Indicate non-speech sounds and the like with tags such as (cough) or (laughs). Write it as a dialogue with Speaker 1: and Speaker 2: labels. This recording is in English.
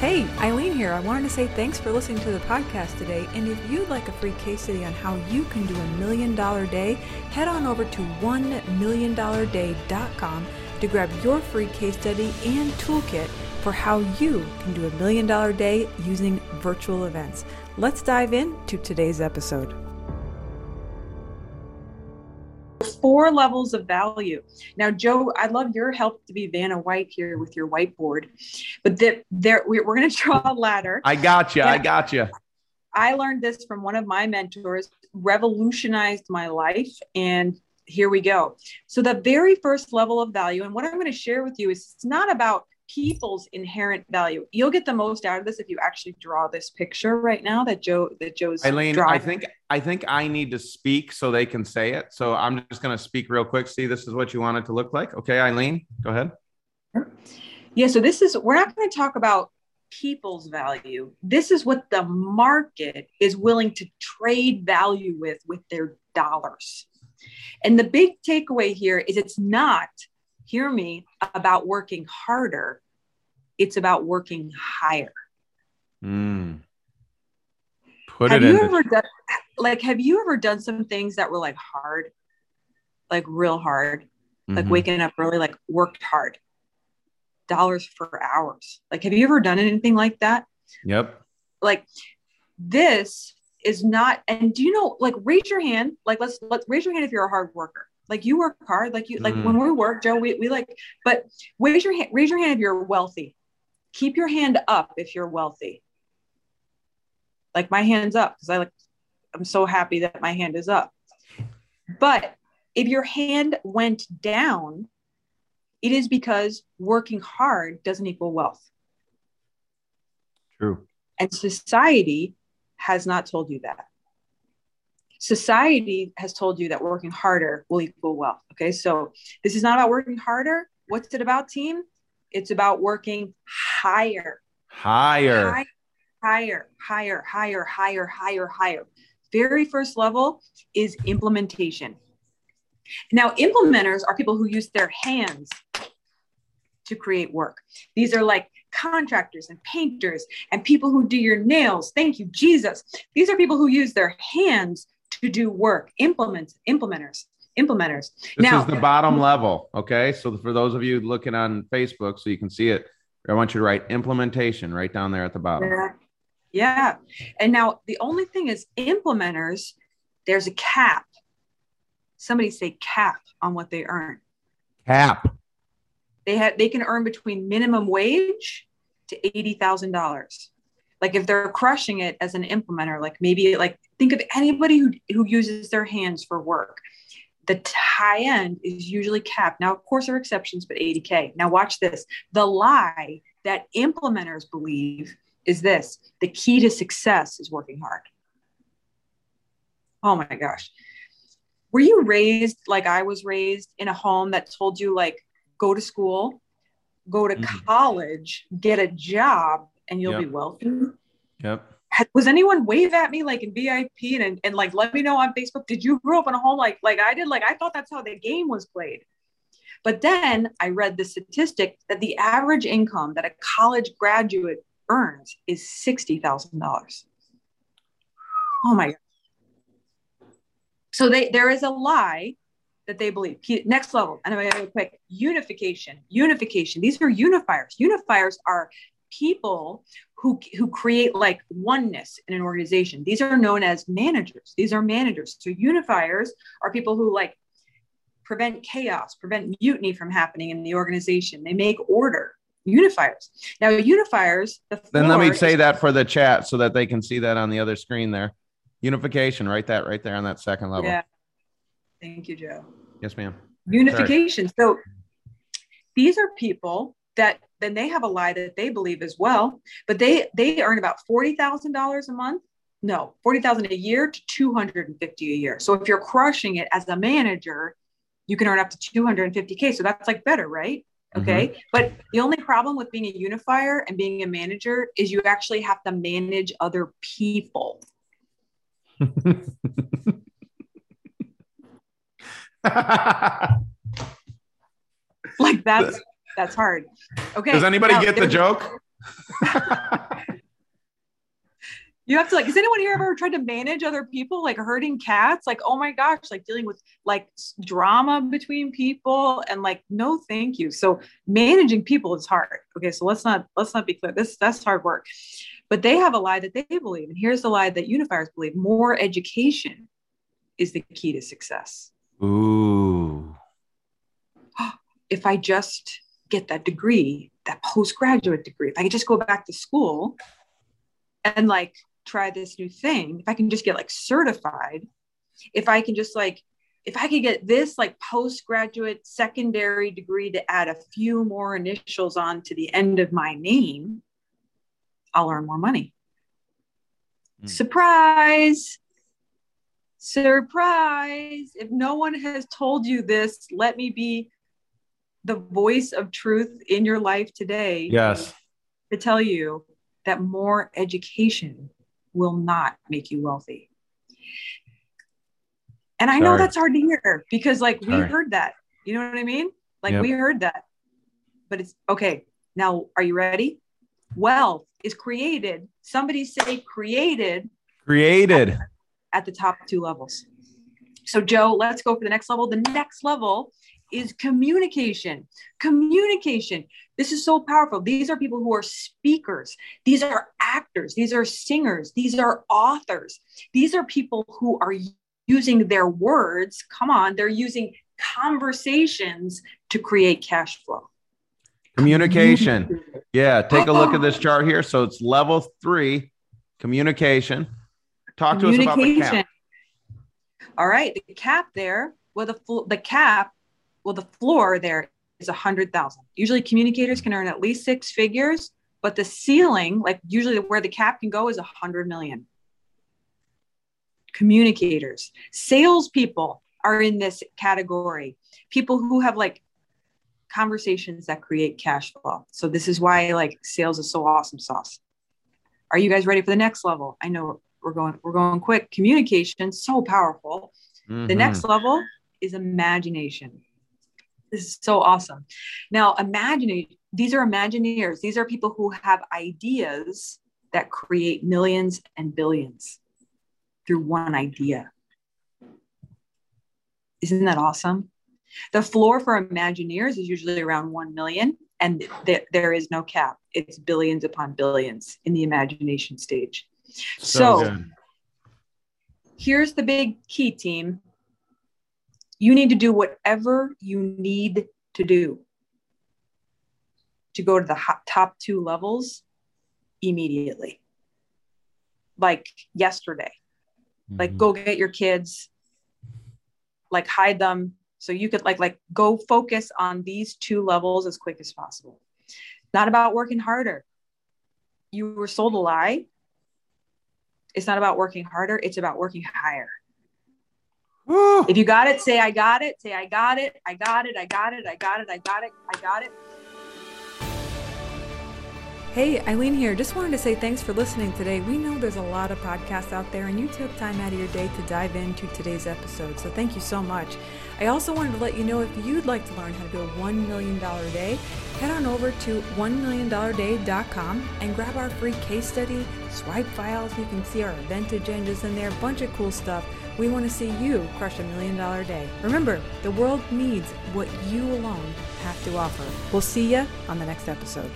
Speaker 1: Hey, Eileen here. I wanted to say thanks for listening to the podcast today. And if you'd like a free case study on how you can do a million dollar day, head on over to onemilliondollarday.com to grab your free case study and toolkit for how you can do a million dollar day using virtual events. Let's dive into today's episode.
Speaker 2: Four levels of value. Now, Joe, I'd love your help to be Vanna White here with your whiteboard, but that there we're, we're going to draw a ladder.
Speaker 3: I got you. I got you.
Speaker 2: I learned this from one of my mentors, revolutionized my life, and here we go. So the very first level of value, and what I'm going to share with you is it's not about people's inherent value. You'll get the most out of this if you actually draw this picture right now that Joe that Joe's
Speaker 3: Eileen,
Speaker 2: drawing.
Speaker 3: I think I think I need to speak so they can say it. So I'm just gonna speak real quick. See, this is what you want it to look like. Okay, Eileen, go ahead.
Speaker 2: Yeah, so this is we're not going to talk about people's value. This is what the market is willing to trade value with with their dollars. And the big takeaway here is it's not hear me about working harder it's about working higher.
Speaker 3: Mm. Put
Speaker 2: have
Speaker 3: it
Speaker 2: you ever done like have you ever done some things that were like hard? Like real hard? Like
Speaker 3: Mhm.
Speaker 2: waking up early like worked hard. Dollars for hours. Like have you ever done anything like that?
Speaker 3: Yep.
Speaker 2: like this is not and do you know like raise your hand. Like let's let's raise your hand if you're a hard worker like you work hard like you like when mm. we work joe we, we like but raise your hand raise your hand if you're wealthy. Keep your hand up if you're wealthy. Like my hand's up because i like i'm so happy that my hand is up. But if your hand went down it is because working hard doesn't equal wealth.
Speaker 3: True.
Speaker 2: and society has not told you that. Society has told you that working harder will equal wealth. Okay. So this is not about working harder. What's it about, team? It's about working higher,
Speaker 3: Higher.
Speaker 2: Hi- higher, higher, higher, higher, higher, higher. Very first level is implementation. Now, implementers are people who use their hands to create work. These are like contractors and painters and people who do your nails. Thank you, Jesus. These are people who use their hands to do work. Implement implementers. Implementers.
Speaker 3: This
Speaker 2: now,
Speaker 3: is the bottom level. Okay. So for those of you looking on Facebook, so you can see it, I want you to write implementation right down there at the bottom.
Speaker 2: Yeah. Yeah. And now the only thing is implementers, there's a cap. Somebody say cap on what they earn.
Speaker 3: Cap.
Speaker 2: They have they can earn between minimum wage to eighty thousand dollars. Like if they're crushing it as an implementer, like maybe like think of anybody who who uses their hands for work. The high end is usually capped. Now, of course, there are exceptions, but 80K. Now, watch this. The lie that implementers believe is this the key to success is working hard. Oh my gosh. Were you raised like I was raised in a home that told you, like, go to school, go to
Speaker 3: Mhm.
Speaker 2: college, get a job, and you'll
Speaker 3: Yep.
Speaker 2: be wealthy?
Speaker 3: Yep.
Speaker 2: was anyone wave at me like in VIP and, and like let me know on Facebook? Did you grow up in a home like like I did? Like I thought that's how the game was played. But then I read the statistic that the average income that a college graduate earns is sixty thousand dollars. Oh my god. So they there is a lie that they believe. Next level, and I'm gonna go quick. Unification. Unification. These are unifiers. Unifiers are people who who create like oneness in an organization. These are known as managers. These are managers. So unifiers are people who like prevent chaos, prevent mutiny from happening in the organization. They make order. Unifiers. Now unifiers. The
Speaker 3: Then let me say
Speaker 2: is-
Speaker 3: that for the chat so that they can see that on the other screen there. Unification, write that right there on that second level.
Speaker 2: Yeah. Thank you, Joe.
Speaker 3: Yes, ma'am.
Speaker 2: unification. So these are people that then they have a lie that they believe as well, but they they earn about forty thousand dollars a month. No, forty thousand a year to two hundred and fifty a year. So if you're crushing it as a manager, you can earn up to two hundred and fifty k. So that's like better, right? Mm-hmm. Okay. But the only problem with being a unifier and being a manager is you actually have to manage other people. (laughs) Like that's that's hard. Okay.
Speaker 3: Does anybody
Speaker 2: now
Speaker 3: get the joke? (laughs)
Speaker 2: you have to like, has anyone here ever tried to manage other people, like herding cats? Like, oh my gosh, like dealing with like drama between people and like, no, thank you. So managing people is hard. Okay. So let's not, let's not be clear. This, that's hard work. But they have a lie that they believe. And here's the lie that unifiers believe more education is the key to success.
Speaker 3: Ooh. (gasps)
Speaker 2: If I just get that degree, that postgraduate degree, if I could just go back to school and like try this new thing, if I can just get like certified, if I can just like, if I could get this like postgraduate secondary degree to add a few more initials on to the end of my name, I'll earn more money. Mm. Surprise! Surprise! If no one has told you this, let me be the voice of truth in your life today.
Speaker 3: Yes.
Speaker 2: To tell you that more education will not make you wealthy. And I know that's hard to hear because, like, we Sorry. heard that. You know what I mean? Like, yep. we heard that. But it's okay. Now, are you ready? Wealth is created. Somebody say created.
Speaker 3: Created.
Speaker 2: At, at the top two levels. So, Joe, let's go for the next level. The next level is communication. Communication. This is so powerful. These are people who are speakers. These are actors. These are singers. These are authors. These are people who are using their words. Come on, they're using conversations to create cash flow.
Speaker 3: Communication. Yeah, take a look at this uh-huh. chart here. So it's level three communication. Talk to us about the cap.
Speaker 2: All right, the cap there. Well, the the cap well, the floor there is a hundred thousand. Usually communicators can earn at least six figures, but the ceiling, like usually where the cap can go is a hundred million. Communicators, salespeople are in this category. People who have like conversations that create cash flow. So this is why like sales is so awesome sauce. Are you guys ready for the next level? I know we're going we're going quick. Communication so powerful. Mm-hmm. The next level is imagination. This is so awesome. Now, imagine these are Imagineers. These are people who have ideas that create millions and billions through one idea. Isn't that awesome? The floor for Imagineers is usually around 1 million, and th- there is no cap. It's billions upon billions in the imagination stage. So, so here's the big key, team you need to do whatever you need to do to go to the top two levels immediately. Like yesterday. Mm-hmm. Like go get your kids, like hide them so you could like like go focus on these two levels as quick as possible. Not about working harder. You were sold a lie. It's not about working harder, it's about working higher. If you got it, say I got it. Say I got it. I got it. I got it. I got it. I got it. I got it.
Speaker 1: Hey, Eileen here. Just wanted to say thanks for listening today. We know there's a lot of podcasts out there, and you took time out of your day to dive into today's episode. So thank you so much. I also wanted to let you know if you'd like to learn how to do a $1 million day, head on over to onemilliondollarday.com and grab our free case study, swipe files. You can see our event agendas in there, a bunch of cool stuff. We want to see you crush a million dollar day. Remember, the world needs what you alone have to offer. We'll see you on the next episode.